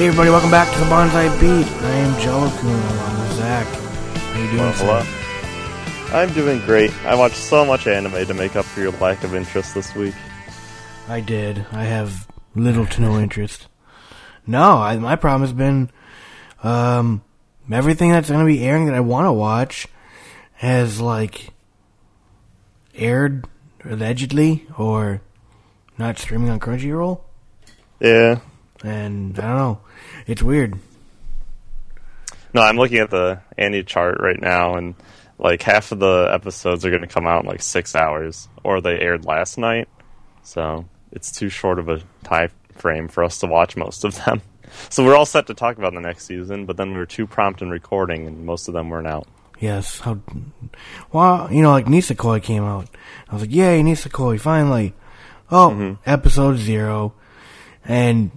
Hey everybody, welcome back to the Bonsai Beat. I am Jello Coon along with Zach. How you doing? Well, hello. I'm doing great. I watched so much anime to make up for your lack of interest this week. I did. I have little to no interest. No, I, my problem has been um, everything that's going to be airing that I want to watch has like aired allegedly or not streaming on Crunchyroll, Yeah. And I don't know. It's weird. No, I'm looking at the AniChart right now, and like half of the episodes are going to come out in like six hours, or they aired last night. So it's too short of a time frame for us to watch most of them. So we're all set to talk about the next season, but then we were too prompt in recording, and most of them weren't out. Yes. How? Well, you know, like Nisekoi came out. I was like, "Yay, Nisekoi! Finally!" Oh, mm-hmm. episode zero, and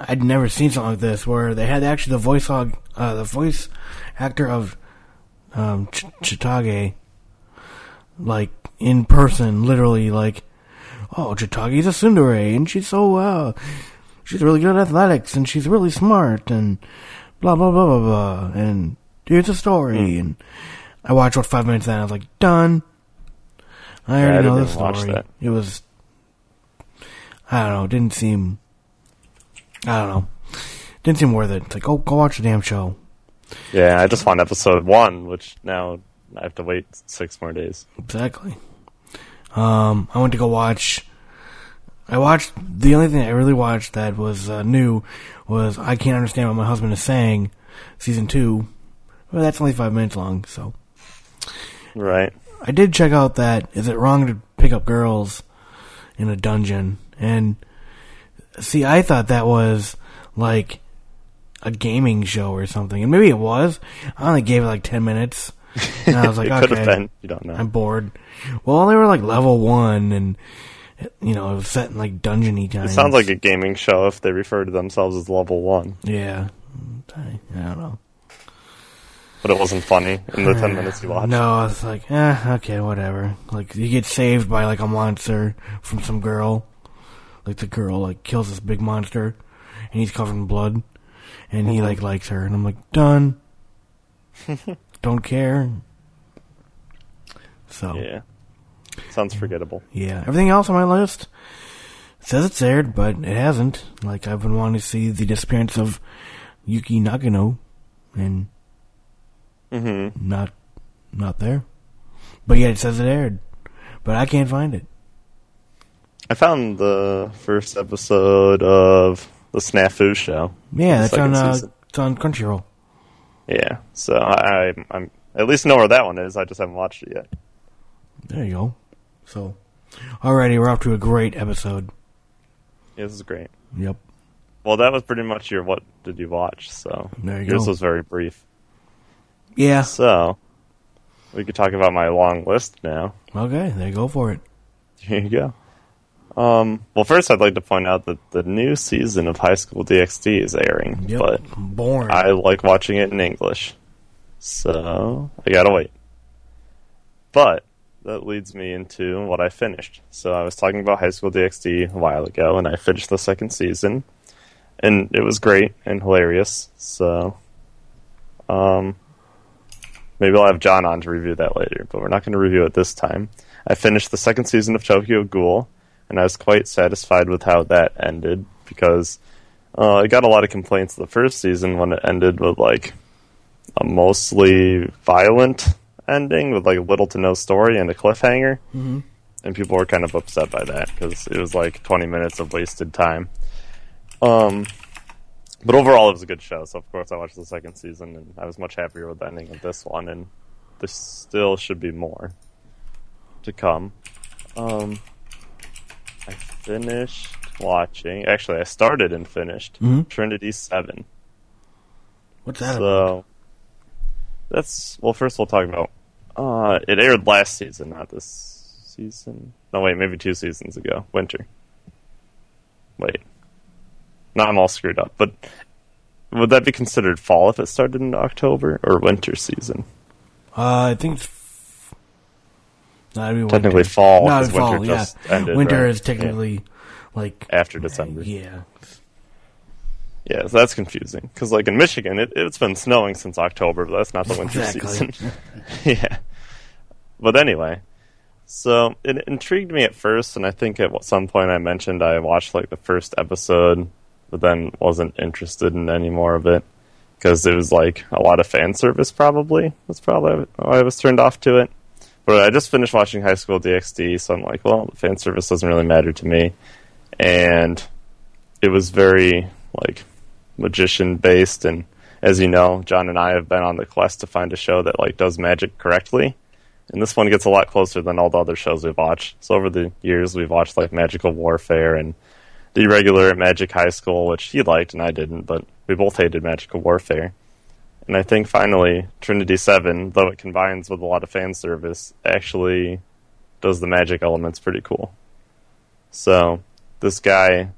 I'd never seen something like this where they had actually the voice hog, uh, the voice actor of um, Ch- Chitoge, like in person, literally, like, "Oh, Chitoge's a tsundere, and she's so uh, she's really good at athletics, and she's really smart, and blah blah blah blah blah, and here's a story." And I watched what five minutes, and I was like, "Done." I already I know the story. that. It was, I don't know, it didn't seem, I don't know, didn't seem worth it. It's like, oh, go watch the damn show. Yeah, I just found episode one, which now I have to wait six more days. Exactly. Um, I went to go watch. I watched the only thing I really watched that was uh, new was I can't understand what my husband is saying, season two. Well, that's only five minutes long, so Right. I did check out that is it wrong to pick up girls in a dungeon? And see, I thought that was like a gaming show or something, and maybe it was. I only gave it like ten minutes, and I was like, it okay, been. You don't know. I'm bored. Well, they were like level one, and you know, it was set in like dungeony It sounds like a gaming show if they refer to themselves as level one, yeah. I, I don't know. but it wasn't funny in the ten minutes you watched. No, I was like, eh, okay, whatever. Like, you get saved by like a monster from some girl. Like the girl like kills this big monster, and he's covered in blood, and he like likes her, and I'm like, done. Don't care. So Yeah, sounds forgettable. yeah, everything else on my list says it's aired, but it hasn't. Like I've been wanting to see the disappearance of Yuki Nagato, and Mm-hmm. not not there. But yet it says it aired, but I can't find it. I found the first episode of the Snafu show. Yeah, that's on uh, it's on Crunchyroll. Yeah, so I, I, I'm at least know where that one is. I just haven't watched it yet. There you go. So, alrighty, we're off to a great episode. Yeah, this is great. Yep. Well, that was pretty much your what did you watch? So There you yours go. was very brief. Yeah. So we could talk about my long list now. Okay, there you go for it. Here you go. Um, well, first, I'd like to point out that the new season of High School DxD is airing, Yep. but Born. I like watching it in English, so I gotta wait. But that leads me into what I finished. So I was talking about High School DxD a while ago, and I finished the second season, and it was great and hilarious. So, um, maybe I'll have John on to review that later, but we're not going to review it this time. I finished the second season of Tokyo Ghoul, and I was quite satisfied with how that ended because uh, I got a lot of complaints the first season when it ended with like a mostly violent ending with like little to no story and a cliffhanger. Mm-hmm. And people were kind of upset by that because it was like 20 minutes of wasted time. Um, but overall, it was a good show. So of course, I watched the second season, and I was much happier with the ending of this one. And there still should be more to come. Um, finished watching. Actually, I started and finished Mhm. Trinity Seven. What's that about? So that's well. First, we'll talk about. Uh, it aired last season, not this season. No, wait, maybe two seasons ago. Winter. Wait, no, I'm all screwed up. But would that be considered fall if it started in October or winter season? Uh, I think No, it'd be winter. Technically fall, No, 'cause winter fall, just yeah. ended, Winter right? is technically like After December. yeah. Yeah, so that's confusing because, like in Michigan, it, it's been snowing since October, but that's not the winter Exactly. season. yeah, but anyway, so it intrigued me at first, and I think at some point I mentioned I watched like the first episode, but then wasn't interested in any more of it because it was like a lot of fan service. Probably that's probably why I was turned off to it. But I just finished watching High School DxD, so I'm like, well, fan service doesn't really matter to me, and it was very like magician based and as you know john and i have been on the quest to find a show that like does magic correctly. And this one gets a lot closer than all the other shows we've watched. So over the years we've watched like magical warfare and the regular magic high school which he liked and i didn't but we both hated magical warfare and i think finally trinity 7 though it combines with a lot of fan service actually does the magic elements pretty cool so this guy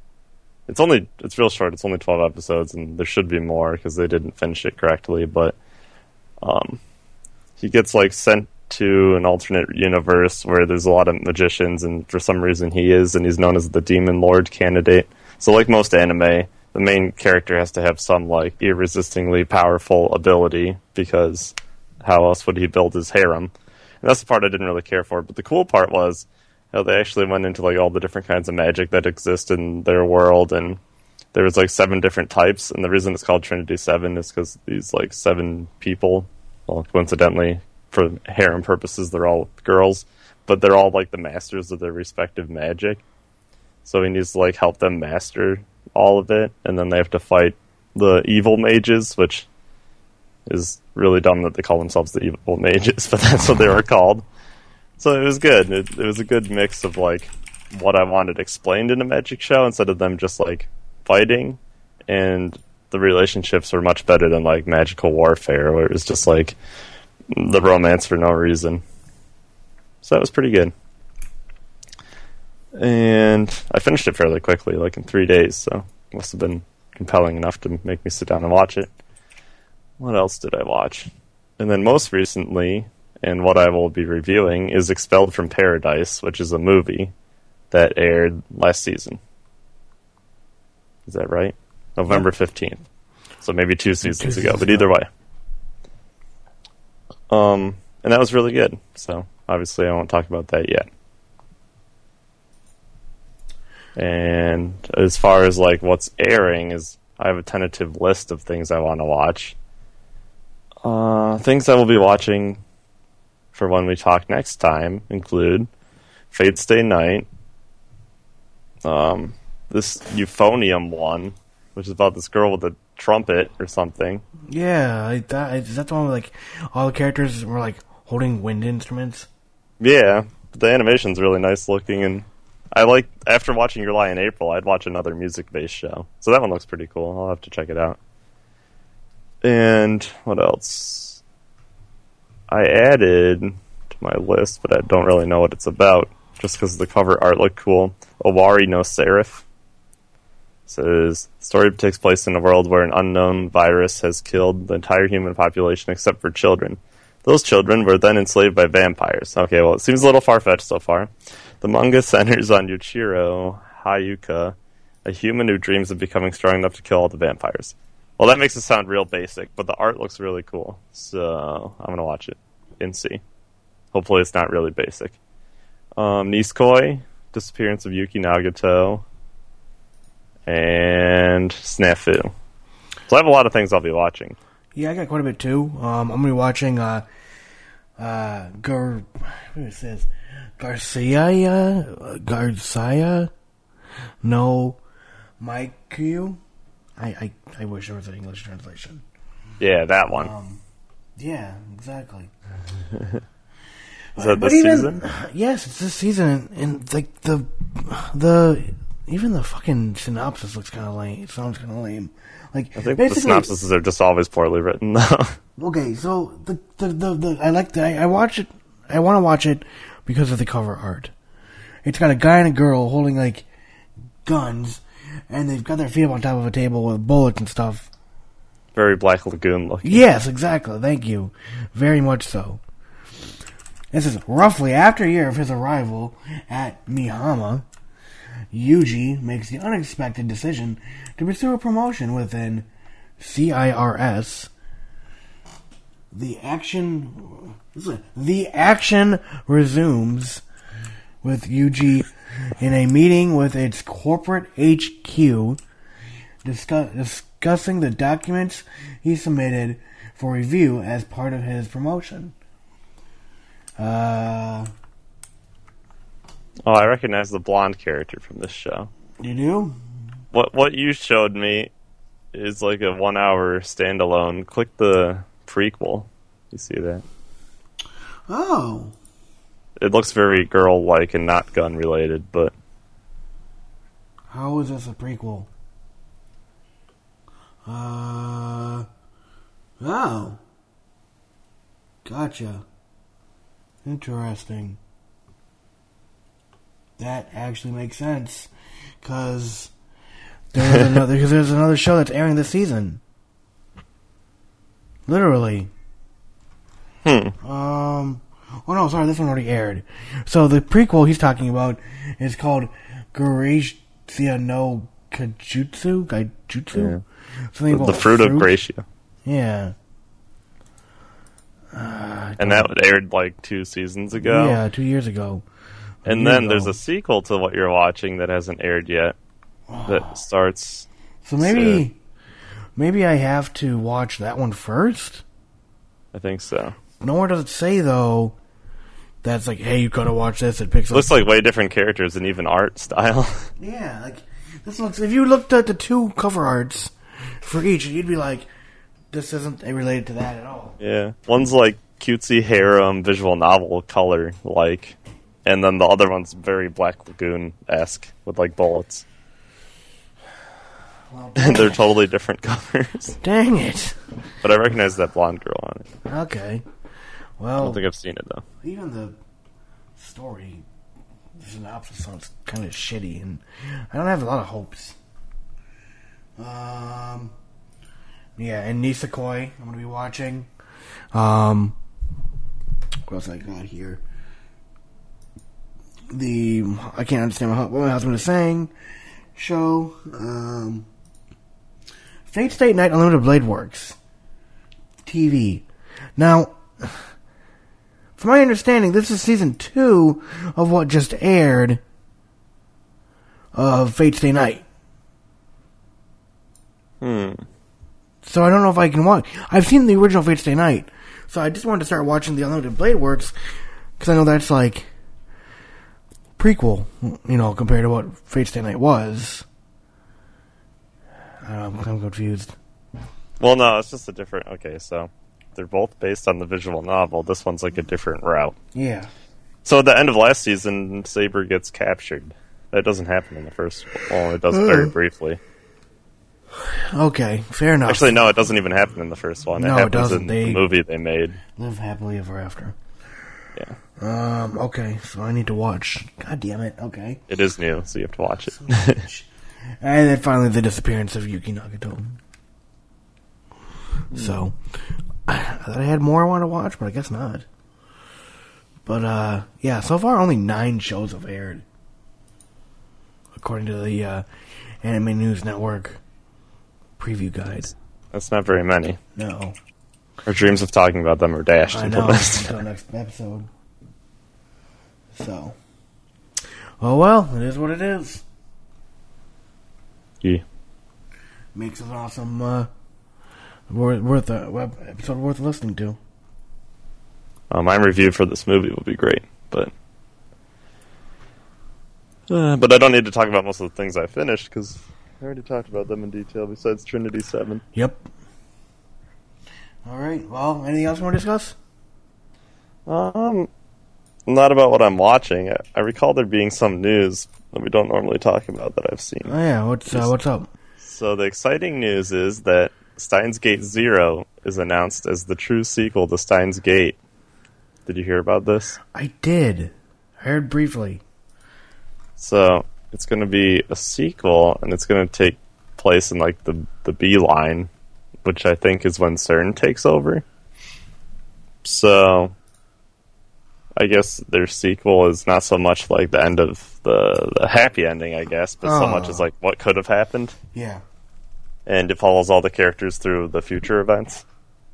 it's only it's real short. It's only twelve episodes, and there should be more because they didn't finish it correctly. But um, he gets like sent to an alternate universe where there's a lot of magicians, and for some reason he is, and he's known as the Demon Lord candidate. So, like most anime, the main character has to have some like irresistibly powerful ability because how else would he build his harem? And that's the part I didn't really care for. But the cool part was how they actually went into like all the different kinds of magic that exist in their world and there was like seven different types and the reason it's called trinity seven is because these like seven people well coincidentally for harem purposes they're all girls but they're all like the masters of their respective magic so he needs to like help them master all of it and then they have to fight the evil mages which is really dumb that they call themselves the evil mages but that's what they were called so it was good. It, it was a good mix of like what I wanted explained in a magic show instead of them just like fighting, and the relationships were much better than like magical warfare, where it was just like the romance for no reason. So that was pretty good. And I finished it fairly quickly, like in three days, so it must have been compelling enough to make me sit down and watch it. What else did I watch? And then most recently, and what I will be reviewing is Expelled from Paradise, which is a movie that aired last season. Is that right? November 15th. So maybe two seasons ago, but either way. Um, and that was really good. So obviously, I won't talk about that yet. And as far as like what's airing is, I have a tentative list of things I want to watch. Uh, things I will be watching for when we talk next time include Fate Stay Night, um, this Euphonium one, which is about this girl with a trumpet or something. Yeah, I thought, is that the one where like all the characters were like holding wind instruments? Yeah, the animation's really nice looking, and I like after watching Your Lie in April, I'd watch another music based show. So that one looks pretty cool. I'll have to check it out. And what else? I added to my list, but I don't really know what it's about, just because the cover art looked cool. Owari no Seraph says story takes place in a world where an unknown virus has killed the entire human population except for children. Those children were then enslaved by vampires. Okay, well, it seems a little far fetched so far. The manga centers on Yuichiro Hayuka, a human who dreams of becoming strong enough to kill all the vampires. Well, that makes it sound real basic, but the art looks really cool. So I'm gonna watch it and see. Hopefully, it's not really basic. Um, Nisekoi, Disappearance of Yuki Nagato, and Snafu. So I have a lot of things I'll be watching. Yeah, I got quite a bit too. Um, I'm gonna be watching uh, uh, Gar. What is this? Garcia, Garcia. No, Maiku. I, I I wish there was an English translation. Yeah, that one. Um, yeah, exactly. Is that But even season? yes, it's this season, and, like the the even the fucking synopsis looks kind of lame. It sounds kind of lame. Like I think the synopses are just always poorly written, though. Okay, so the the the, the I like the, I, I watch it. I want to watch it because of the cover art. It's got a guy and a girl holding like guns, and they've got their feet up on top of a table with bullets and stuff. Very Black Lagoon looking. Yes, exactly. Thank you, very much so. This is roughly after a year of his arrival at Mihama. Yuji makes the unexpected decision to pursue a promotion within CIRS. The action, the action resumes with Yuji in a meeting with its corporate HQ, discuss, discussing the documents he submitted for review as part of his promotion. Uh, Oh, I recognize the blonde character from this show. you do? What what you showed me is like a one hour standalone. Click the prequel. You see that? Oh, It looks very girl like and not gun related, but how is this a prequel? Uh, oh, gotcha. Interesting. That actually makes sense, because there's another because there's another show that's airing this season. Literally. Hmm. Um. Oh no, sorry, this one already aired. So the prequel he's talking about is called Gracia no Kajutsu, Gaijutsu, something about The fruit of Gracia. Yeah, And that aired like two seasons ago. yeah, two years ago. And year then there's a sequel to what you're watching that hasn't aired yet. That starts So maybe, maybe I have to watch that one first. I think so. Nowhere does it say though. That's like, hey, you gotta watch this. It picks up. Looks like way different characters and even art style. Yeah, like this looks. If you looked at the two cover arts for each, you'd be like, "This isn't related to that at all." yeah. One's like cutesy harem visual novel color like and then the other one's very Black Lagoon esque with like bullets. Well, They're totally different covers. dang it. But I recognize that blonde girl on it. Okay. I don't think I've seen it though. even the story the synopsis sounds kind of shitty, and I don't have a lot of hopes. Um. Yeah, and Nisekoi, I'm gonna be watching. Um. What else I got here? The I can't understand what what my husband is saying. Show. Um. Fate Stay Night Unlimited Blade Works. TV. Now, from my understanding, this is season two of what just aired of Fate Stay Night. Hmm. So I don't know if I can watch. I've seen the original Fate Stay Night, so I just wanted to start watching the Unlimited Blade Works because I know that's like prequel, you know, compared to what Fate Stay Night was. Um, I'm confused. Well no, it's just a different okay, so they're both based on the visual novel. This one's like a different route. Yeah. So at the end of last season, Saber gets captured. That doesn't happen in the first. Well, it does very briefly. Okay. Fair enough. Actually, no, it doesn't even happen in the first one. No, it happens doesn't. in They- the movie they made. live happily ever after. Yeah, Um. Okay. So I need to watch. God damn it. Okay. it is new, so you have to watch it. And then finally, the disappearance of Yuki Nagato. So, I thought I had more I want to watch, but I guess not. But uh, yeah, so far only nine shows have aired, according to the uh, Anime News Network preview guide. That's not very many. No, Our dreams of talking about them are dashed I know until next episode. So, oh well, it is what it is. Yeah. Makes it an awesome, uh, worth worth a web episode worth listening to. Uh, my review for this movie will be great, but uh, but I don't need to talk about most of the things I finished because I already talked about them in detail. Besides Trinity Seven, Yep. All right. Well, anything else you want to discuss? um, not about what I'm watching. I, I recall there being some news that we don't normally talk about that I've seen. Oh yeah. What's uh, what's up? So the exciting news is that Steins Gate Zero is announced as the true sequel to Steins Gate. Did you hear about this? I did. I heard briefly. So it's going to be a sequel, and it's going to take place in like the the B line, which I think is when SERN takes over. So I guess their sequel is not so much like the end of the the happy ending, I guess, but so oh. much Oh. as like what could have happened, Yeah. And it follows all the characters through the future events.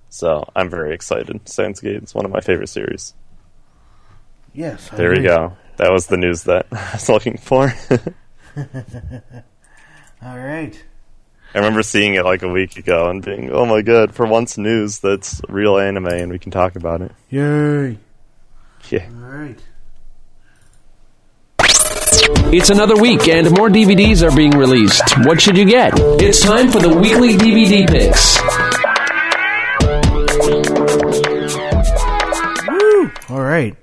So I'm very excited. Steins Gate is one of my favorite series. Yes. I There we go. That was the news that I was looking for. All right. I remember seeing it like a week ago and being, oh my god, for once news that's real anime and we can talk about it. Yay. Yeah. All right. It's another week and more DVDs are being released. What should you get? It's time for the weekly DVD picks. Woo! All right.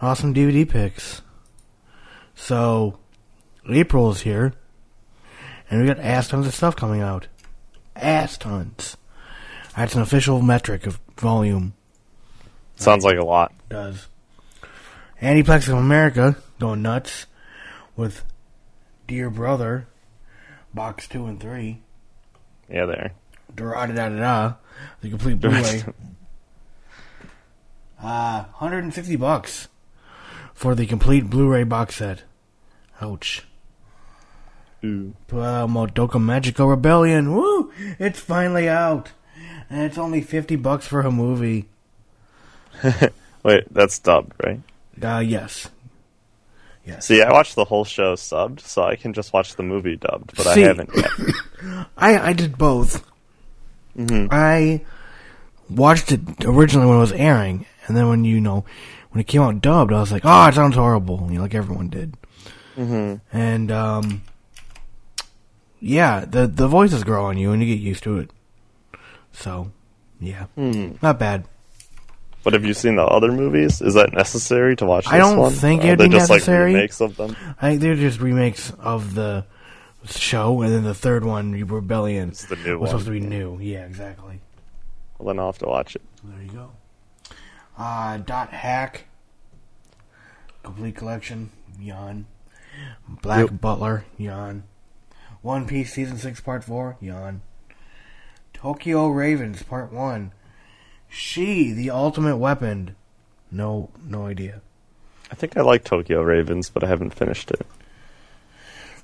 Awesome DVD picks. So, April is here, and we got ass tons of stuff coming out. Ass tons. That's an official metric of volume. Sounds like a lot. Does. Aniplex of America going nuts with Dear Brother, Box 2 and 3. Yeah, there. Da da da da. The complete Blu-ray. uh, 160 bucks for the complete Blu-ray box set. Ouch. Ooh. Uh, Madoka Magica Rebellion. Woo! It's finally out. And it's only 50 bucks for a movie. Wait, that's dubbed, right? Uh, yes. Yes. See, I watched the whole show subbed, so I can just watch the movie dubbed, but See- I haven't yet. I, I did both. Mm-hmm. I watched it originally when it was airing, and then when you know when it came out dubbed, I was like, "Oh, it sounds horrible," you know, like everyone did. Mm-hmm. And um, yeah, the the voices grow on you, and you get used to it. So, yeah, Hmm. not bad. But have you seen the other movies? Is that necessary to watch this I don't one? think it'd be just necessary. like remakes of them? I think they're just remakes of the show, and then the third one, Rebellion, It's the new was one. supposed to be new. Yeah, exactly. Well, then I'll have to watch it. There you go. Uh, dot hack. Complete collection. Yawn. Black Yep. Butler. Yawn. One Piece season six part four. Yawn. Tokyo Ravens part one. She the ultimate weapon. No, no idea. I think I like Tokyo Ravens, but I haven't finished it.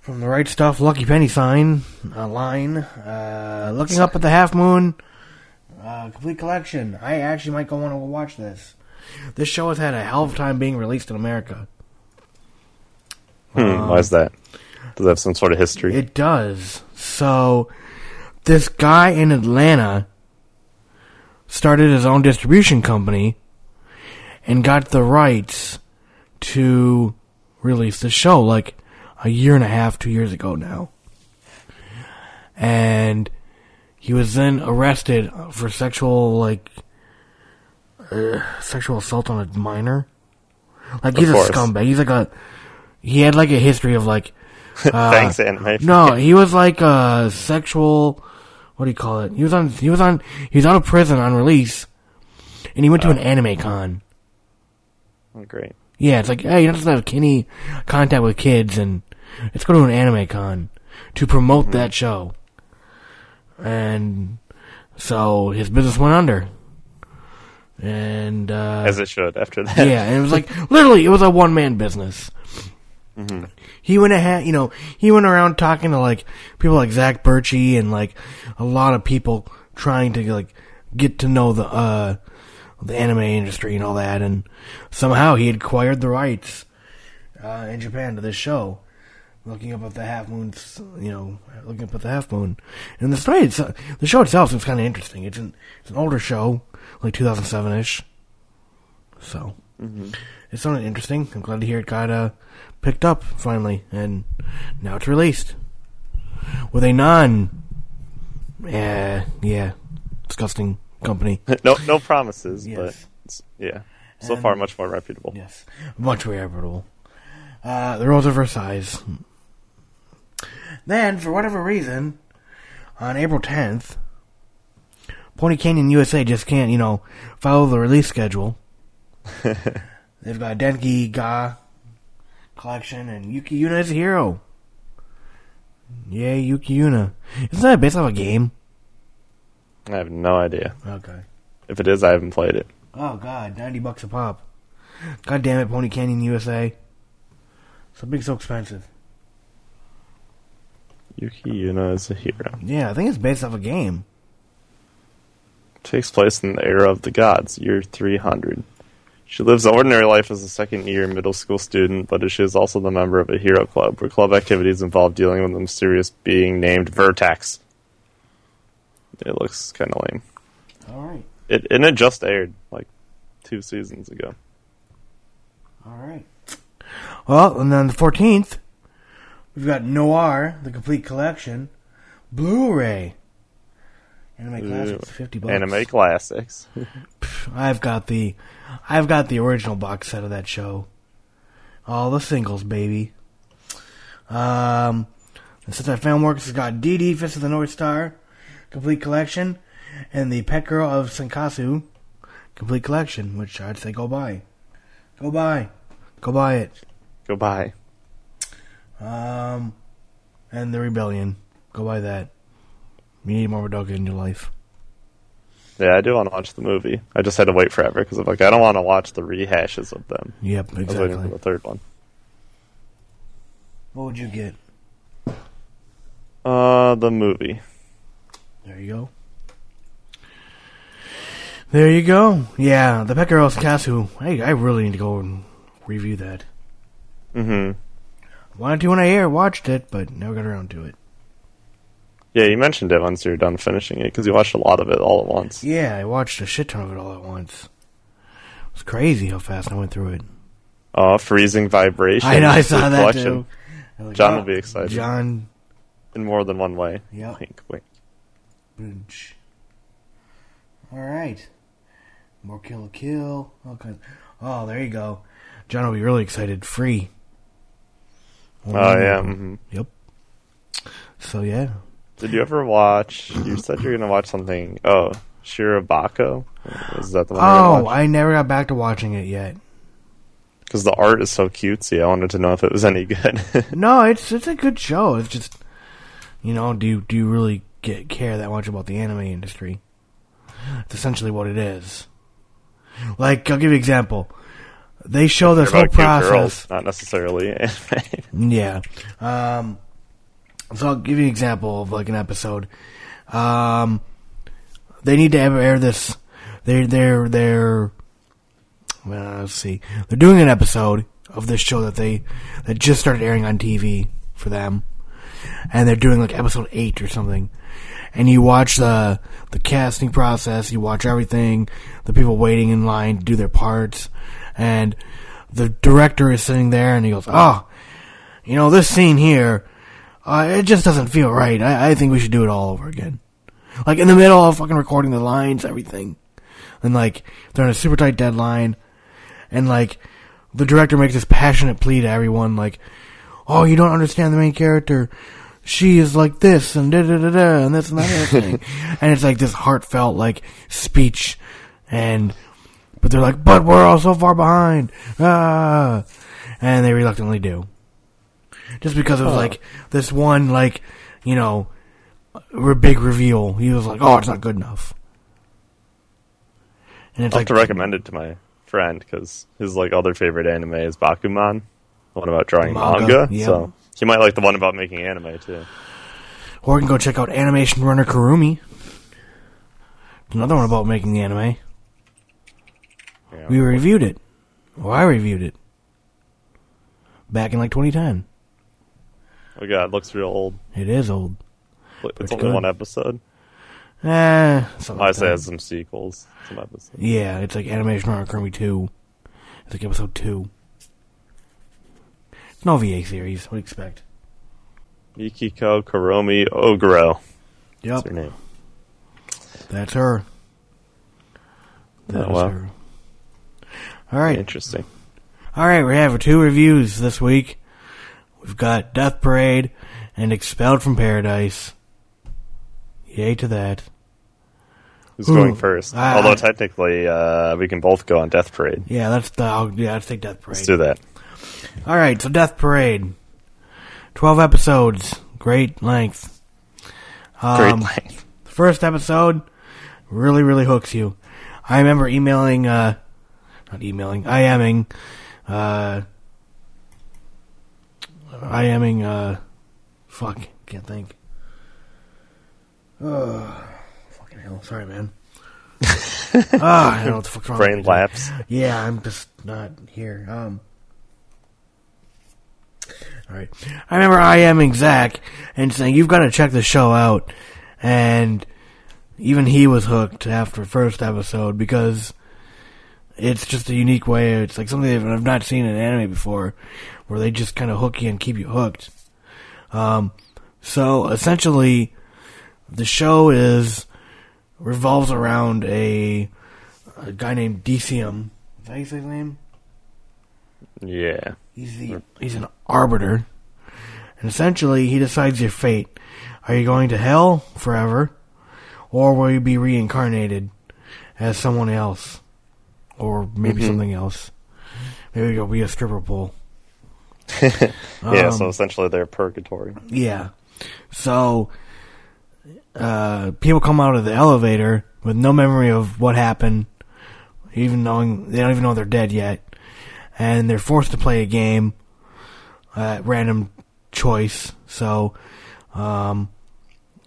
From the Right Stuf, Lucky Penny sign, uh, line, uh, looking up at the half moon, uh, complete collection. I actually might go want to watch this. This show has had a hell of a time being released in America. Hmm, why is that? Does it have some sort of history? It does. So, this guy in Atlanta started his own distribution company and got the rights to release the show like a year and a half, two years ago now. And he was then arrested for sexual, like, uh, sexual assault on a minor. Like, he's a scumbag. He's like a, he had like a history of like, uh, Thanks, anime. no, he was like a sexual. What do you call it? He was on. He was on. He was out of prison on release, and he went to an anime con. Oh, great. Yeah, it's like, hey, you don't have any contact with kids, and let's go to an anime con to promote Mm-hmm. that show. And so his business went under and uh, As it should after that. yeah, and it was like literally it was a one man business. He went ahead, you know, he went around talking to like people like Zac Bertschy and like a lot of people trying to like get to know the uh the anime industry and all that, and somehow he acquired the rights uh, in Japan to this show. Looking up at the half moon, you know, looking up at the half moon, and the story, it's, the show itself is kind of interesting. It's an it's an older show, like 2007 ish. So it's something interesting. I'm glad to hear it got uh, picked up finally, and now it's released with a non, uh, yeah, disgusting company. no, no promises, Yes. but it's, yeah, so And- far much more reputable. Yes, much more reputable. Uh, the Rose of Versailles. Then, for whatever reason, on April 10th, Pony Canyon USA just can't, you know, follow the release schedule. They've got Denki Ga collection and Yuki Yuna is a hero. Yay, Yuki Yuna. Isn't that based off a game? I have no idea. Okay. If it is, I haven't played it. Oh god, ninety bucks a pop. God damn it, Pony Canyon USA. Something so expensive. Yuki Yuna is a hero. Yeah, I think it's based off a game. Takes place in the era of the gods, year 300. She lives an ordinary life as a second year middle school student, but she is also the member of a hero club, where club activities involve dealing with a mysterious being named Vertex. It looks kind of lame. Alright. It and it just aired like two seasons ago. Alright. Well, and then the 14th, we've got Noir, the complete collection, Blu ray. Anime Classics, 50 bucks. Anime classics. I've got the I've got the original box set of that show. All the singles, baby. Um Sentai Filmworks has got DD Fist of the North Star, complete collection, and the Pet Girl of Sakurasou, complete collection, which I'd say go buy. Go buy. Go buy it. Goodbye. Um and the Rebellion. Go buy that. You need more Madoka in your life. Yeah, I do want to watch the movie. I just had to wait forever because I'm like, I don't want to watch the rehashes of them. Yep, I was waiting for exactly. the third one. What would you get? Uh, the movie. There you go. There you go. Yeah, the Pet Girls Kasu. Hey, I really need to go and review that. Mm hmm Wanted to when I air watched it, but never got around to it. Yeah, you mentioned it once you're done finishing it because you watched a lot of it all at once. Yeah, I watched a shit ton of it all at once. It's crazy how fast I went through it. Oh, freezing vibration. I know, I saw that too. Like, John oh, will be excited. John. In more than one way. Yeah. Wink, wink. Bunch. All right. More Kill Kill. All kinds. Oh, there you go. John will be really excited. Free. Oh, yeah. hmm Yep. So yeah, Did you ever watch? You said you're gonna watch something. Oh, Shirobako. Is that the one? Oh, I never got back to watching it yet. Because the art is so cutesy. I wanted to know if it was any good. No, it's it's a good show. It's just, you know, do you, do you really get care that much about the anime industry? It's essentially what it is. Like, I'll give you an example. They show this whole process. girls, not necessarily anime. Yeah. Um, so I'll give you an example of like an episode. Um, they need to air this. They're they're they're. Well, let's see. They're doing an episode of this show that they that just started airing on TV for them, and they're doing like episode eight or something. And you watch the the casting process. You watch everything. The people waiting in line to do their parts, and the director is sitting there and he goes, "Oh, you know, this scene here, uh, it just doesn't feel right. I, I think we should do it all over again. Like in the middle of fucking recording the lines, everything, and like they're on a super tight deadline, and like the director makes this passionate plea to everyone, like, "Oh, you don't understand the main character. She is like this and da da da da and this and that and and it's like this heartfelt like speech, and but they're like, "But we're all so far behind," ah, and they reluctantly do just because it was like this one like you know re- big reveal he was like oh it's not good enough and it's I'll like have to recommend it to my friend because his like other favorite anime is Bakuman, the one about drawing Manga, manga. yeah. So he might like the one about making anime too. Or you can go check out Animation Runner Kurumi. Another one about making the anime. Yeah. We reviewed it. Well, I reviewed it. Back in like 2010. Oh god, it looks real old. It is old. It's It's only good. one episode. Eh, I say it has some sequels. Some episodes. Yeah, it's like Animation Runner Kurumi 2. It's like episode 2. It's no VA series. What do you expect? Mikiko Kurumi Oguro. Yep, That's her name. that's her. That Oh, wow. her. All right. Interesting. All right, we have two reviews this week. We've got Death Parade and Expelled from Paradise. Yay to that. Who's Ooh, going first? I- Although I- technically, uh, we can both go on Death Parade. Yeah, that's the. I'll, yeah, let's take Death Parade. Let's do that. All right, so Death Parade, twelve episodes, great length. Great Um, length. The first episode really, really hooks you. I remember emailing, uh, not emailing, IMing, uh, IMing, uh, fuck, can't think. Oh, fucking hell, sorry, man. Ah, I don't know what the fuck's wrong. with Brain me. lapse. Yeah, I'm just not here. Um. All right. I remember IMing Zach and saying you've got to check the show out, and even he was hooked after first episode because it's just a unique way. It's like something that I've not seen in anime before, where they just kind of hook you and keep you hooked. Um. So essentially, the show is revolves around a a guy named Decium. Is that how you say his name? Yeah. He's the he's an arbiter, and essentially he decides your fate. Are you going to hell forever, or will you be reincarnated as someone else, or maybe something else? Maybe you'll be a stripper pole. yeah, Um, so essentially they're purgatory. Yeah. So uh, people come out of the elevator with no memory of what happened, even knowing they don't even know they're dead yet, and they're forced to play a game at random choice. So, um,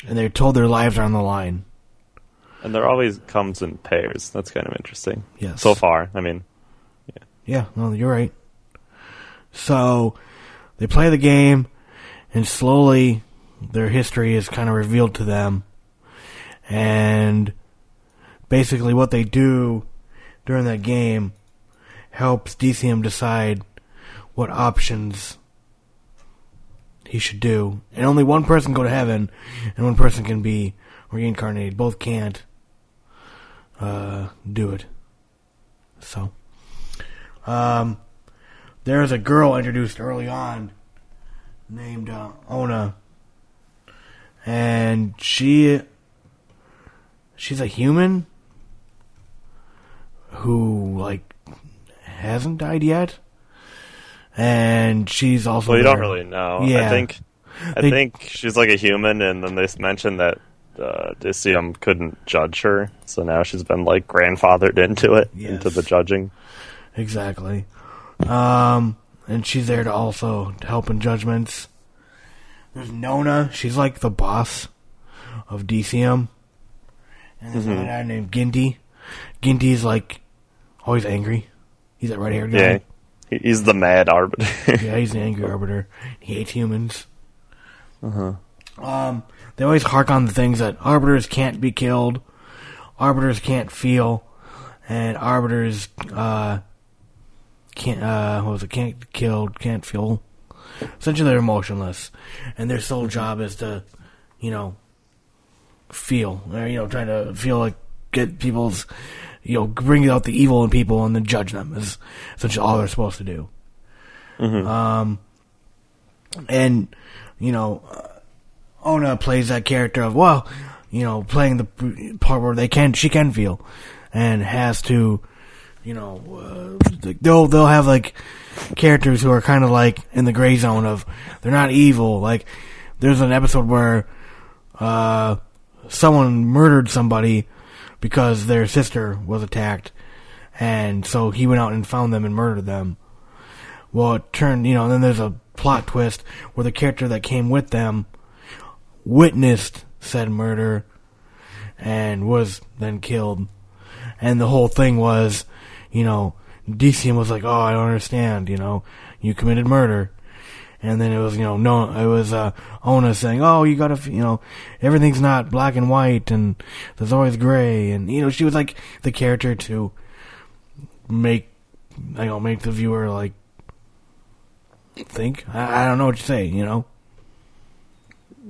and they're told their lives are on the line. And there always comes in pairs. That's kind of interesting. Yes. So far, I mean, Yeah, no, you're right. So they play the game, and slowly their history is kind of revealed to them. And basically, what they do during that game helps Decim decide what options he should do. And only one person go to heaven, and one person can be reincarnated. Both can't uh, do it. So. Um, there's a girl introduced early on named uh, Ona, and she she's a human who like hasn't died yet, and she's also well, you don't really know. Yeah. I think, I They- think she's like a human, and then they mentioned that uh, Dicium couldn't judge her, so now she's been like grandfathered into it, into the judging. Exactly. Um, and she's there to also help in judgments. There's Nona. She's like the boss of Decim. And there's another guy named Ginti. Ginti's like always angry. He's that red haired guy. Yeah, he's the mad arbiter. Yeah, he's an angry arbiter. He hates humans. Uh-huh. Um, they always hark on the things that arbiters can't be killed, arbiters can't feel, and arbiters uh can't uh what was it can't kill, can't feel. Essentially, they're emotionless, and their sole job is to, you know, feel. Or, you know, trying to feel like get people's, you know, bring out the evil in people and then judge them is essentially all they're supposed to do. Um, and you know, uh, Ona plays that character of well, you know, playing the part where they can, she can feel, and has to, you know, uh, they'll they'll have like characters who are kind of like in the gray zone of they're not evil. Like there's an episode where uh, someone murdered somebody because their sister was attacked, and so he went out and found them and murdered them. Well, it turned, you know, and then there's a plot twist where the character that came with them witnessed said murder and was then killed. And the whole thing was, you know, Decim was like, "Oh, I don't understand. You know, you committed murder." And then it was, you know, no, it was uh, Ona saying, "Oh, you gotta, you know, everything's not black and white, and there's always gray." And you know, she was like the character to make, you know, make the viewer like think. I, I don't know what to say. You know,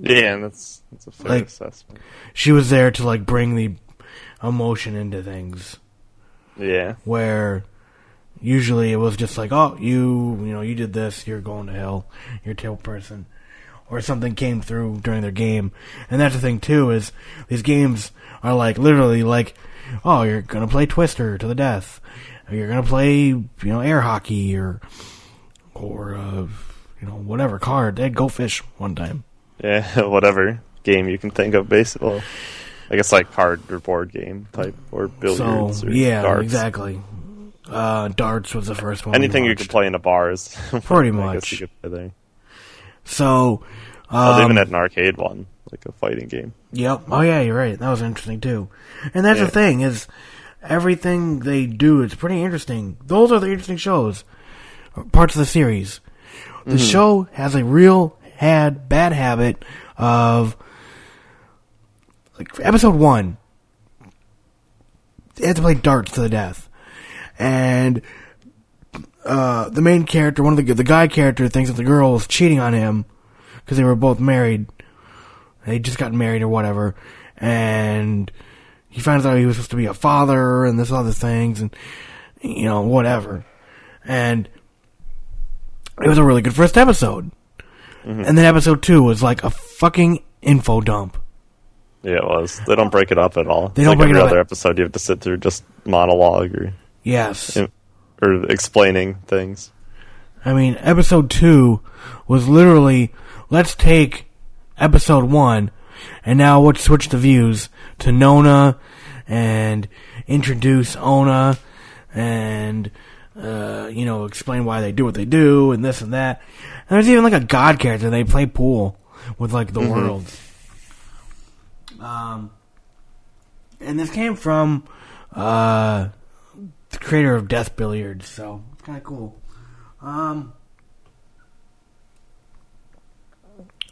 Yeah, and that's that's a fair Like- assessment. she was there to like bring the emotion into things. Yeah, where usually it was just like, oh, you, you know, you did this, you're going to hell, you're a terrible person, or something came through during their game, and that's the thing too is these games are like literally like, oh, you're gonna play Twister to the death, or you're gonna play, you know, air hockey or, or uh, you know, whatever card. They Go Fish one time. yeah, whatever game you can think of, basically. I guess like card or board game type or billiards So or yeah, darts. exactly. Uh, darts was the first one. Anything you could play in a bar is Pretty much. guess you could play there. So, um, even at an arcade one, like a fighting game. Yep. Oh yeah, you're right. That was interesting too. And that's Yeah. the thing is, everything they do is pretty interesting. Those are the interesting shows, parts of the series. The show has a real had bad habit of like episode one. They had to play darts to the death, and uh, the main character, one of the the guy character, thinks that the girl was cheating on him because they were both married. They just got married or whatever, and he finds out he was supposed to be a father and this other things, and you know whatever, and it was a really good first episode, and then episode two was like a fucking info dump. Yeah, it was. They don't break it up at all. They It's don't like break it up. other episode. You have to sit through just monologue or Yes, or explaining things. I mean episode two was literally let's take episode one, and now let's switch the views to Nona and introduce Ona and uh, you know explain why they do what they do and this and that. And there's even like a god character. They play pool with like the world. Um, and this came from uh, the creator of Death Billiards, so it's kind of cool. Um,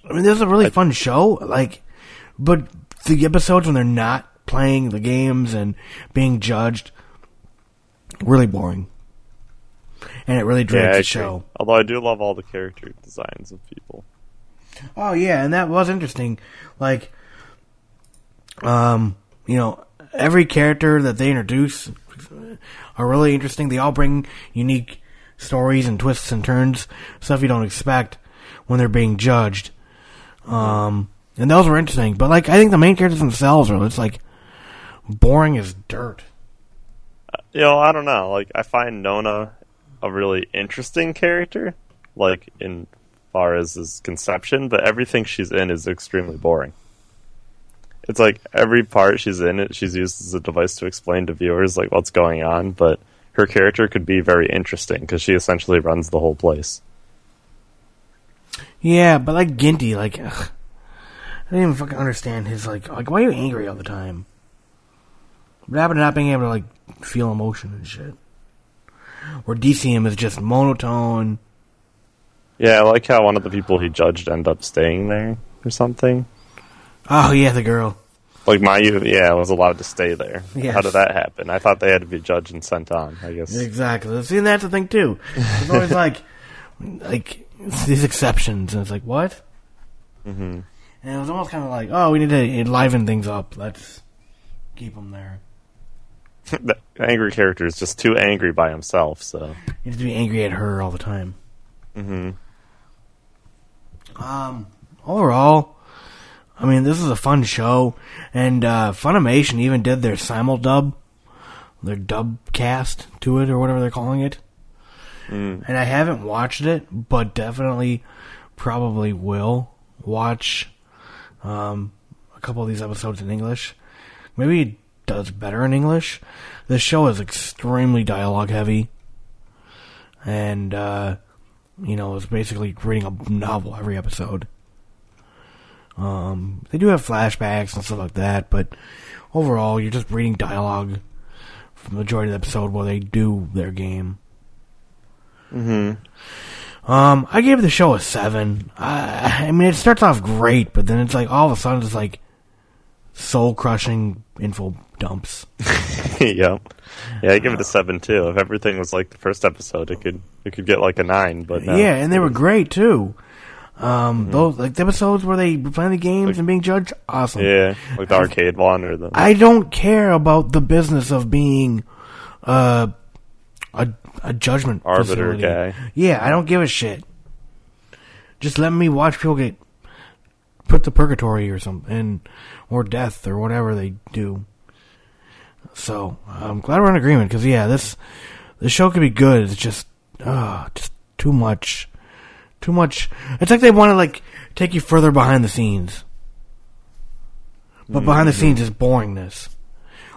I mean, this is a really fun show. Like, but the episodes when they're not playing the games and being judged, really boring. And it really drags yeah, the show. Although I do love all the character designs of people. Oh yeah, and that was interesting. Like, um, you know, every character that they introduce are really interesting. They all bring unique stories and twists and turns, stuff you don't expect when they're being judged. Um, and those were interesting. But like, I think the main characters themselves are it's like boring as dirt. You know, I don't know. Like, I find Nona a really interesting character, like in far as his conception, but everything she's in is extremely boring. It's like every part she's in it, she's used as a device to explain to viewers like what's going on, but her character could be very interesting because she essentially runs the whole place. Yeah, but like Ginti, like, ugh, I didn't even fucking understand his like, like, why are you angry all the time? What happened to not being able to like feel emotion and shit? Or Decim is just monotone. Yeah, I like how one of the people he judged ended up staying there or something. Oh yeah, the girl. Like Mayu, yeah, was allowed to stay there. Yes. How did that happen? I thought they had to be judged and sent on. I guess. Exactly. See, and that's the thing too. It's always like, like these exceptions, and it's like what? Mm-hmm. And it was almost kind of like, oh, we need to enliven things up. Let's keep them there. the angry character is just too angry by himself. So You have to be angry at her all the time. Mm hmm Um, overall, I mean, this is a fun show, and uh, Funimation even did their simul dub, their dub cast to it, or whatever they're calling it. And I haven't watched it, but definitely, probably will watch um, a couple of these episodes in English. Maybe it does better in English. This show is extremely dialogue heavy, and uh, you know, it's basically reading a novel every episode. Um, they do have flashbacks and stuff like that, but overall, you're just reading dialogue for the majority of the episode while they do their game. Mm-hmm. Um, I gave the show a seven. I, I mean, it starts off great, but then it's like all of a sudden it's like soul crushing info dumps. yep. Yeah, I give it a seven too. If everything was like the first episode, it could it could get like a nine. But no. Yeah, and they were great too. Um, those like the episodes where they were playing the games and being judged, awesome. yeah, like the arcade one or the I don't care about the business of being uh, a a judgment Arbiter facility. guy. Yeah, I don't give a shit. Just let me watch people get put to purgatory or something, or death or whatever they do. So I'm glad we're in agreement because yeah, this the show could be good. It's just uh, just too much, too much. It's like they want to like take you further behind the scenes, but behind the scenes is boringness.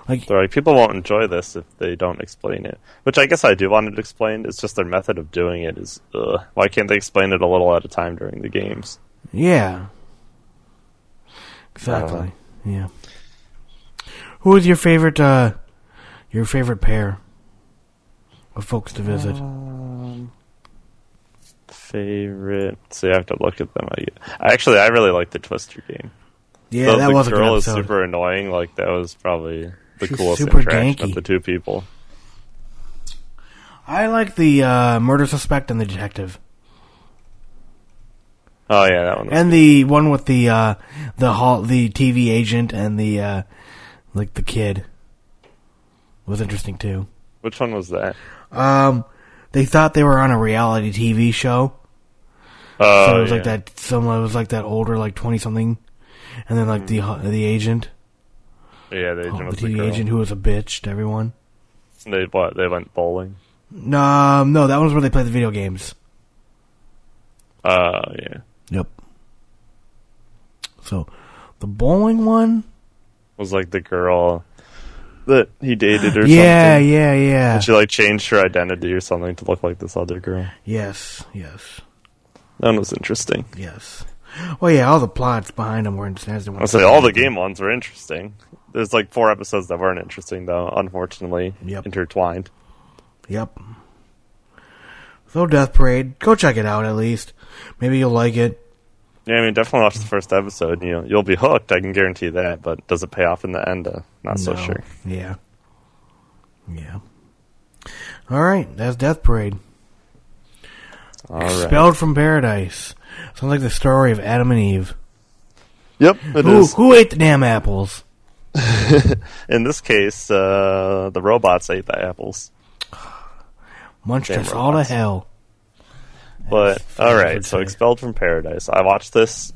Like They're people won't enjoy this if they don't explain it. Which I guess I do want it explained. It's just their method of doing it is. Ugh. Why can't they explain it a little at a time during the games? Yeah. Exactly. Yeah. Who is your favorite uh your favorite pair of folks to visit? Favorite. So I have to look at them. I, actually I really like the Twister game. yeah, Though that the was a good girl is super annoying. Like that was probably the She's coolest super interaction of the two people. I like the uh murder suspect and the detective. Oh yeah, that one. Was And the one with the uh the hall the TV agent and the uh like the kid was interesting too. Which one was that? Um they thought they were on a reality TV show. Oh, so it was yeah. like that. Someone was like that older, like twenty something, and then like the the agent, Yeah, the agent oh, the was the TV girl. agent who was a bitch to everyone. They what? They went bowling. No, um, no, that was where they played the video games. Uh, yeah. Yep. So, the bowling one. Was like the girl that he dated or Yeah, something. yeah, yeah. And she like changed her identity or something to look like this other girl. yes, yes, That one was interesting. yes. Well, yeah, all the plots behind them were interesting. I'll say all the game ones were interesting. There's like four episodes that weren't interesting though, unfortunately Yep. intertwined. Yep. So, Death Parade. Go check it out at least. Maybe you'll like it. Yeah, I mean, definitely watch the first episode. You know, you'll be hooked. I can guarantee that. But does it pay off in the end? Uh, not so sure. Yeah. Yeah. All right, that's Death Parade. All right. Expelled from Paradise. Sounds like the story of Adam and Eve. Yep, it Who, is. who ate the damn apples? In this case, uh, the robots ate the apples. Munched us all to hell. But all right, so expelled from paradise. I watched this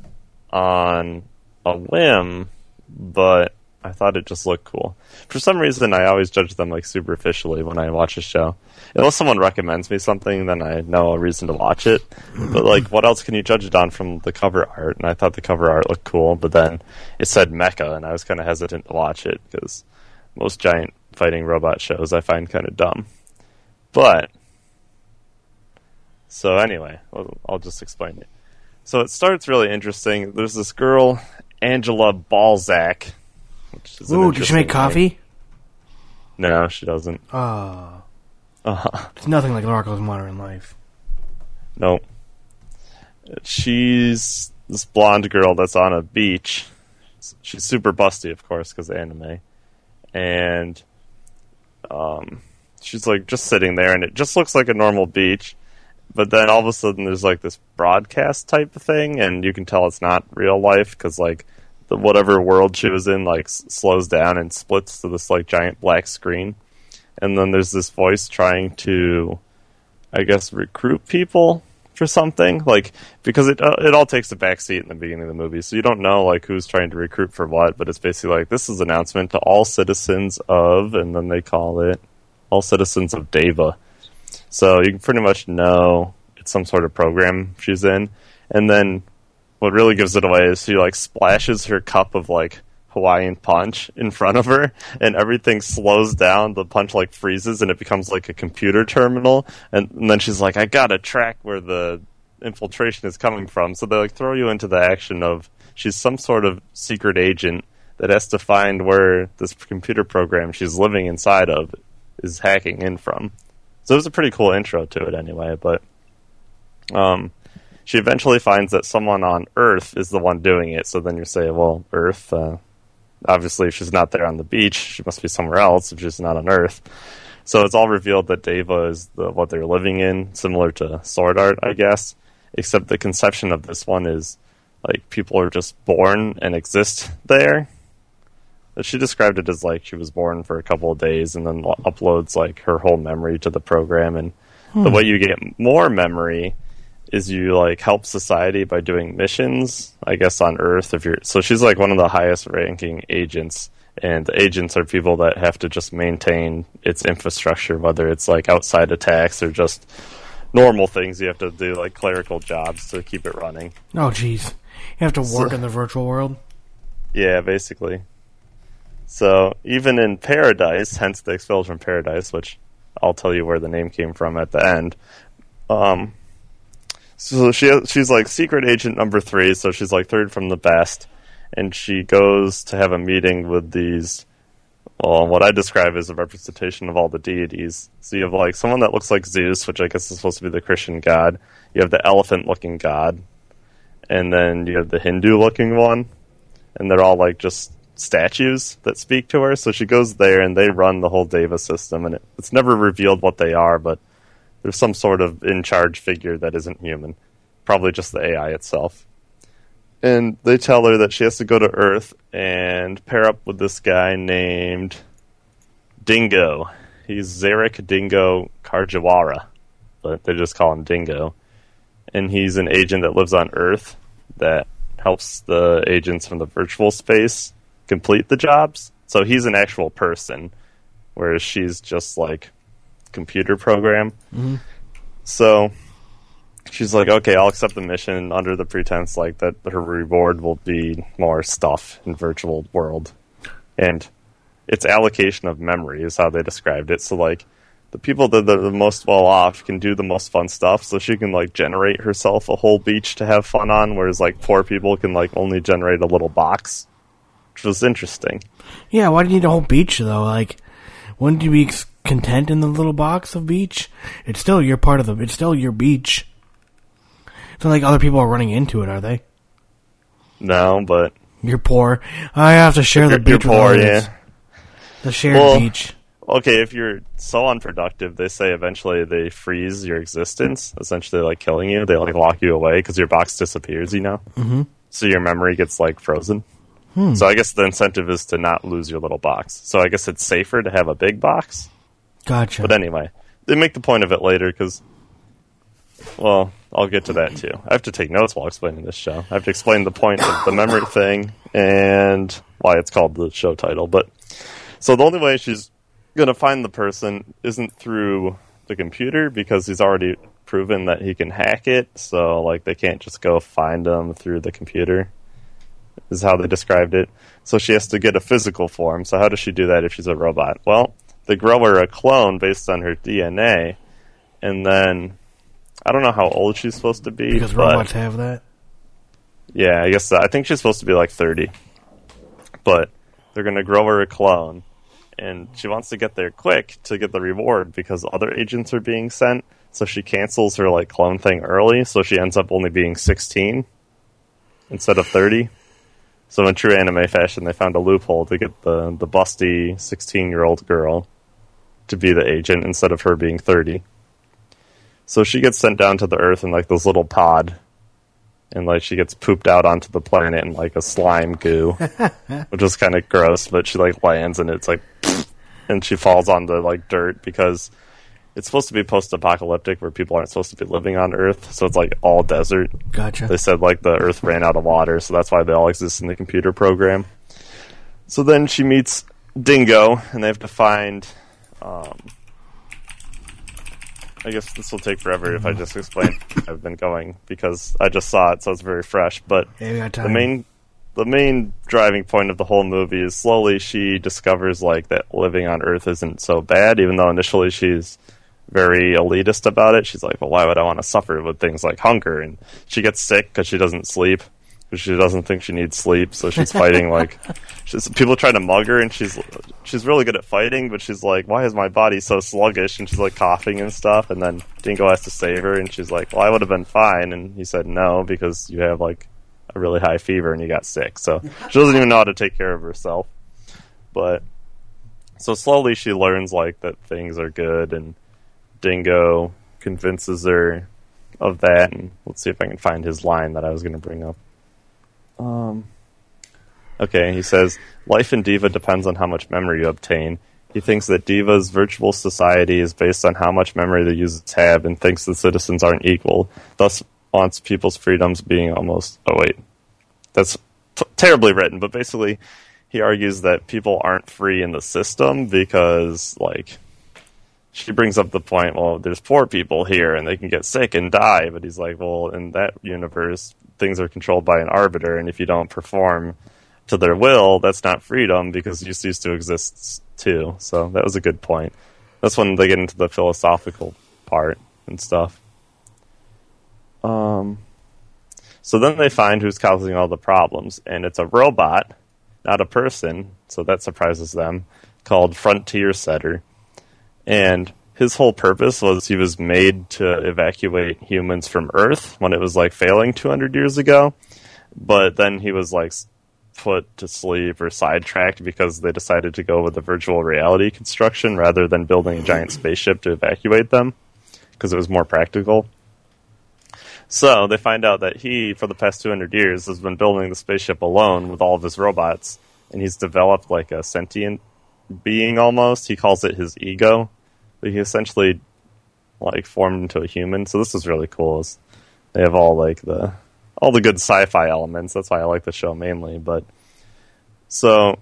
on a whim, but I thought it just looked cool. For some reason, I always judge them like superficially when I watch a show. Unless someone recommends me something, then I know a reason to watch it. But like, what else can you judge it on from the cover art? And I thought the cover art looked cool, but then it said mecha, and I was kind of hesitant to watch it because most giant fighting robot shows I find kind of dumb. But so anyway, I'll, I'll just explain it. So it starts really interesting. There's this girl, Angela Balzac. Which is Ooh, does she make coffee? No, she doesn't. Oh, Uh, it's nothing like Rocko's Modern Life. no. She's this blonde girl that's on a beach. She's super busty, of course, because anime. And um, she's like just sitting there, and it just looks like a normal beach. But then all of a sudden, there's like this broadcast type of thing, and you can tell it's not real life because like the whatever world she was in like s- slows down and splits to this like giant black screen. And then there's this voice trying to, I guess, recruit people for something like because it uh, it all takes a backseat in the beginning of the movie, so you don't know like who's trying to recruit for what. But it's basically like this is an announcement to all citizens of, and then they call it all citizens of Deva. So you can pretty much know it's some sort of program she's in, and then what really gives it away is she like splashes her cup of like Hawaiian punch in front of her, and everything slows down. The punch like freezes, and it becomes like a computer terminal. And, and then she's like, "I gotta track where the infiltration is coming from." So they like throw you into the action of she's some sort of secret agent that has to find where this computer program she's living inside of is hacking in from. So it was a pretty cool intro to it, anyway. But um, she eventually finds that someone on Earth is the one doing it. So then you say, well, Earth. Uh, obviously, if she's not there on the beach, she must be somewhere else. If she's not on Earth, so it's all revealed that Deva is the, what they're living in, similar to Sword Art, I guess. Except the conception of this one is like people are just born and exist there. But She described it as like she was born for a couple of days and then uploads like her whole memory to the program. And the way you get more memory is you like help society by doing missions, I guess on Earth. If you're so, she's like one of the highest ranking agents, and the agents are people that have to just maintain its infrastructure, whether it's like outside attacks or just normal things you have to do, like clerical jobs to keep it running. Oh, jeez. You have to work in the virtual world? Yeah, basically. So even in Paradise, hence the expelled from Paradise, which I'll tell you where the name came from at the end. Um, so she she's like secret agent number three, so she's like third from the best, and she goes to have a meeting with these. Well, what I describe as a representation of all the deities. So you have like someone that looks like Zeus, which I guess is supposed to be the Christian god. You have the elephant-looking god, and then you have the Hindu-looking one, and they're all like just statues that speak to her. So she goes there, and they run the whole Deva system, and it, it's never revealed what they are, but there's some sort of in charge figure that isn't human, probably just the AI itself. And they tell her that she has to go to Earth and pair up with this guy named Dingo. He's Zarek Dingo Kajiwara, but they just call him Dingo. And he's an agent that lives on Earth that helps the agents from the virtual space complete the jobs. So he's an actual person, whereas she's just like computer program. Mm-hmm. So she's like, okay, I'll accept the mission under the pretense like that her reward will be more stuff in virtual world, and its allocation of memory is how they described it. So like. The people that are the most well off can do the most fun stuff, so she can like generate herself a whole beach to have fun on, whereas like poor people can like only generate a little box, which was interesting. Yeah, why do you need a whole beach, though? Like, wouldn't you be ex- content in the little box of beach? It's still your part of the. It's still your beach. It's not like other people are running into it, are they? No, but You're poor. I have to share the you're, you're beach with poor, others. yeah. The shared Well, beach. Okay, if you're so unproductive, they say eventually they freeze your existence, essentially like killing you. They like lock you away because your box disappears, you know. Mm-hmm. So your memory gets like frozen. So I guess the incentive is to not lose your little box. So I guess it's safer to have a big box. Gotcha. But anyway, they make the point of it later because, well, I'll get to that too. I have to take notes while explaining this show. I have to explain the point of the memory thing and why it's called the show title. But so the only way she's going to find the person isn't through the computer because he's already proven that he can hack it. So like they can't just go find him through the computer. Is how they described it. So she has to get a physical form. So how does she do that if she's a robot? Well, they grow her a clone based on her DNA, and then I don't know how old she's supposed to be. because but- robots have that. yeah, I guess so. I think she's supposed to be like 30. But they're going to grow her a clone. And she wants to get there quick to get the reward because other agents are being sent. So she cancels her like clone thing early. So she ends up only being 16 instead of 30. So in true anime fashion, they found a loophole to get the, the busty 16 year old girl to be the agent instead of her being 30. So she gets sent down to the Earth in like this little pod and like she gets pooped out onto the planet in like a slime goo, which is kind of gross. But she like lands and it's like, and she falls on the like dirt because it's supposed to be post-apocalyptic where people aren't supposed to be living on Earth, so it's like all desert. Gotcha. They said like the Earth ran out of water, so that's why they all exist in the computer program. So then she meets Dingo, and they have to find. Um, I guess this will take forever if I just explain. I've been going because I just saw it, so it's very fresh. But Yeah, the main the main driving point of the whole movie is slowly she discovers like that living on Earth isn't so bad, even though initially she's very elitist about it. She's like, well, why would I want to suffer with things like hunger? And she gets sick because she doesn't sleep. Because she doesn't think she needs sleep, so she's fighting like she's, people try to mug her, and she's she's really good at fighting, but she's like, "Why is my body so sluggish?" And she's like coughing and stuff. And then Dingo has to save her, and she's like, "Well, I would have been fine." And he said, "No, because you have like a really high fever and you got sick." So she doesn't even know how to take care of herself. But so slowly she learns like that things are good, and Dingo convinces her of that. And let's see if I can find his line that I was going to bring up. Um. Okay, he says, Life in Diva depends on how much memory you obtain. He thinks that Diva's virtual society is based on how much memory the users have and thinks the citizens aren't equal, thus wants people's freedoms being almost. Oh, wait. That's t- terribly written, but basically, he argues that people aren't free in the system because, like, she brings up the point, well, there's poor people here and they can get sick and die, but he's like, well, in that universe, things are controlled by an arbiter, and if you don't perform to their will, that's not freedom because you cease to exist too. So that was a good point. That's when they get into the philosophical part and stuff. Um, so then they find who's causing all the problems, and it's a robot, not a person. So that surprises them. Called Frontier Setter, and his whole purpose was he was made to evacuate humans from Earth when it was like failing 200 years ago. But then he was like put to sleep or sidetracked because they decided to go with the virtual reality construction rather than building a giant spaceship to evacuate them because it was more practical. So they find out that he, for the past 200 years, has been building the spaceship alone with all of his robots, and he's developed like a sentient being almost. He calls it his ego. But he essentially like formed into a human. So this is really cool. They have all like the all the good sci-fi elements. That's why I like the show mainly. But so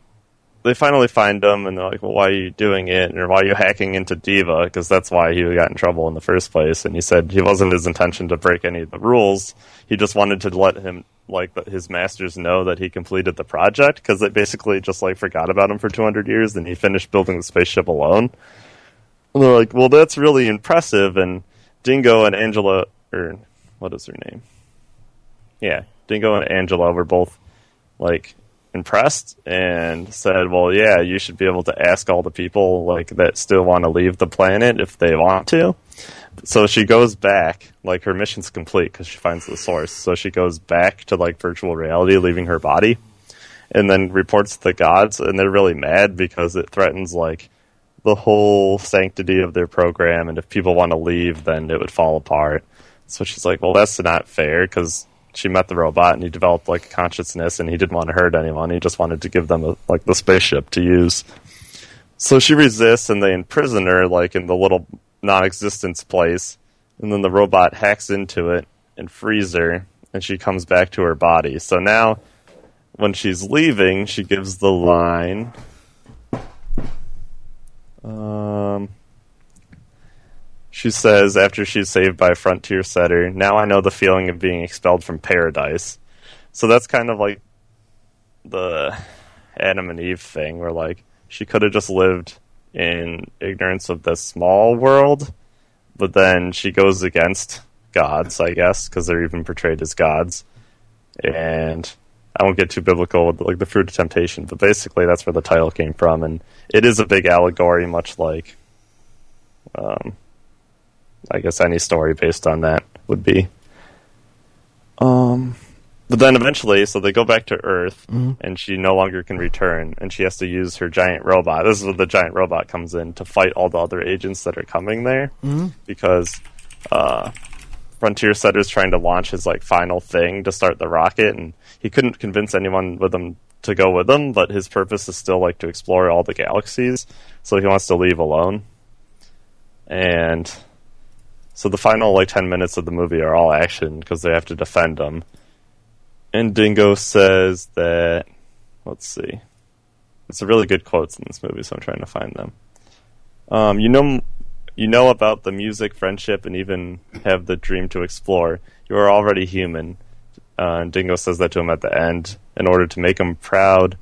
they finally find him, and they're like, "Well, why are you doing it? Or why are you hacking into Diva? Because that's why he got in trouble in the first place." And he said he wasn't his intention to break any of the rules. He just wanted to let him, like, his masters know that he completed the project because they basically just like forgot about him for 200 years, and he finished building the spaceship alone. And they're like, "Well, that's really impressive." And Dingo and Angela, or what is her name? Yeah, Dingo and Angela were both like impressed and said, "Well, yeah, you should be able to ask all the people like that still want to leave the planet if they want to." So she goes back, like her mission's complete because she finds the source. So she goes back to like virtual reality, leaving her body, and then reports to the gods, and they're really mad because it threatens like the whole sanctity of their program, and if people want to leave, then it would fall apart. So she's like, "Well, that's not fair because she met the robot and he developed like a consciousness and he didn't want to hurt anyone. He just wanted to give them a, like the spaceship to use. So she resists and they imprison her like in the little non-existence place. And then the robot hacks into it and frees her and she comes back to her body. So now when she's leaving, she gives the line. Um, she says after she's saved by a frontier setter, now I know the feeling of being expelled from paradise. So that's kind of like the Adam and Eve thing, where like she could have just lived in ignorance of this small world, but then she goes against gods, I guess, because they're even portrayed as gods. And I won't get too biblical with like the fruit of temptation, but basically that's where the title came from, and it is a big allegory, much like, um, I guess any story based on that would be. Um, but then eventually, so they go back to Earth, and she no longer can return, and she has to use her giant robot. This is where the giant robot comes in to fight all the other agents that are coming there, because uh, Frontier Setter's trying to launch his like final thing to start the rocket, and he couldn't convince anyone with him to go with him. But his purpose is still like to explore all the galaxies, so he wants to leave alone. And so the final like ten minutes of the movie are all action because they have to defend him. And Dingo says that let's see, it's a really good quotes in this movie, so I'm trying to find them. Um, you know, you know about the music, friendship, and even have the dream to explore. You are already human. Uh, Dingo says that to him at the end in order to make him proud,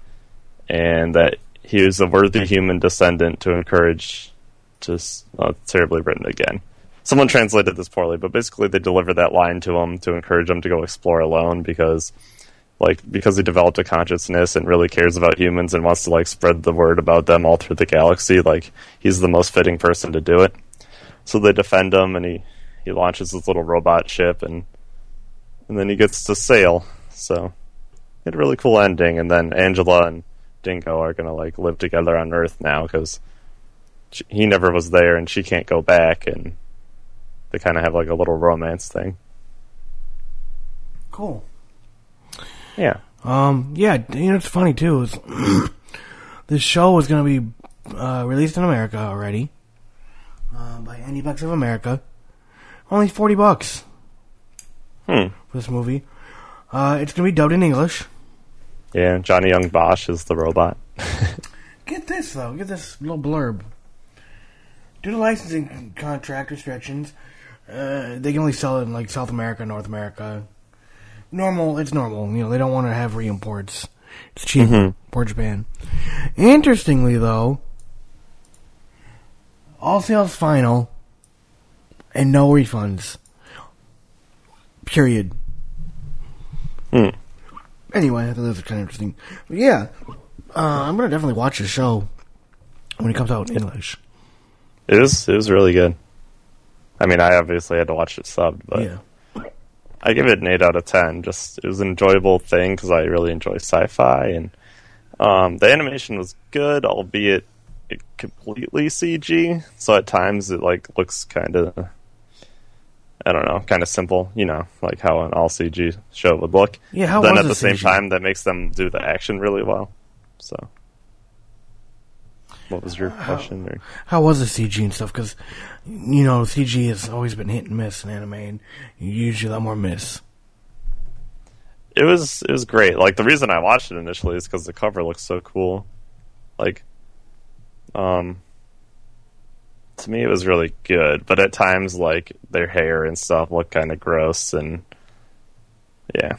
and that he is a worthy human descendant to encourage. Just oh, terribly written again. Someone translated this poorly, but basically they deliver that line to him to encourage him to go explore alone because like because he developed a consciousness and really cares about humans and wants to like spread the word about them all through the galaxy like he's the most fitting person to do it. So they defend him and he he launches his little robot ship and and then he gets to sail. So it a really cool ending and then angela and dingo are gonna like live together on earth now because he never was there and she can't go back and they kind of have like a little romance thing. Cool. Yeah Um, yeah, you know, it's funny too. Is this show was going to be uh, released in America already uh, by Aniplex of America. Only forty bucks hmm for this movie. Uh, it's going to be dubbed in English. yeah johnny yong bosch is the robot Get this though. Get this little blurb. Due to licensing contract restrictions, uh, they can only sell it in like South America, North America. Normal, it's normal. You know, they don't want to have re-imports. It's cheap. Poor Japan. Interestingly, though, all sales final and no refunds. Period. Hmm. Anyway, I thought that was kind of interesting. But yeah, uh, I'm gonna definitely watch the show when it comes out in English. It was it was really good. I mean, I obviously had to watch it subbed, but yeah. I give it an eight out of ten. Just it was an enjoyable thing because I really enjoy sci-fi, and um, the animation was good, albeit it completely CG. So at times it like looks kind of, I don't know, kind of simple. You know, like how an all CG show would look. Yeah, how then was at the the same time, that makes them do the action really well. So, what was your question? Or? How was the CG and stuff? Because you know CG has always been hit and miss in anime, and usually a lot more miss. it was it was great. Like the reason I watched it initially is because the cover looks so cool. Like, um, to me it was really good, but at times like their hair and stuff looked kind of gross and yeah.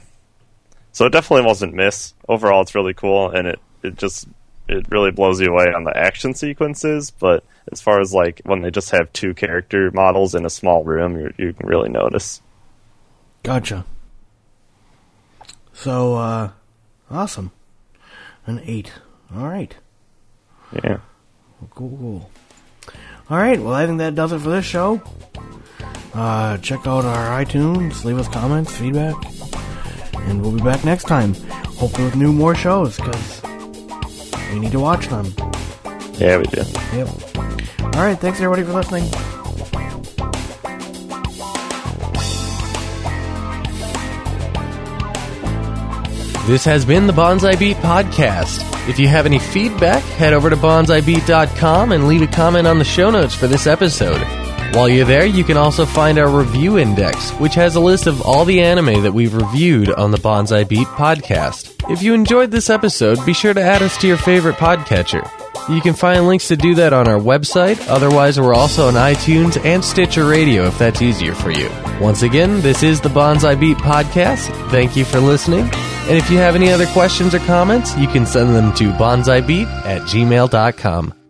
So it definitely wasn't miss. Overall, it's really cool, and it it just it really blows you away on the action sequences. But as far as like when they just have two character models in a small room, you you can really notice. Gotcha. So, uh, awesome. An eight. All right. Yeah. Cool, cool. All right. Well, I think that does it for this show. Uh, check out our iTunes. Leave us comments, feedback, and we'll be back next time. Hopefully with new more shows because we need to watch them. Yeah, we do. Yep. All right. Thanks everybody for listening. This has been the Bonsai Beat Podcast. If you have any feedback, head over to bonsaibeat.com and leave a comment on the show notes for this episode. While you're there, you can also find our review index, which has a list of all the anime that we've reviewed on the Bonsai Beat podcast. If you enjoyed this episode, be sure to add us to your favorite podcatcher. You can find links to do that on our website. Otherwise, we're also on iTunes and Stitcher Radio if that's easier for you. Once again, this is the Bonsai Beat podcast. Thank you for listening. And if you have any other questions or comments, you can send them to bonsaibeat at gmail.com.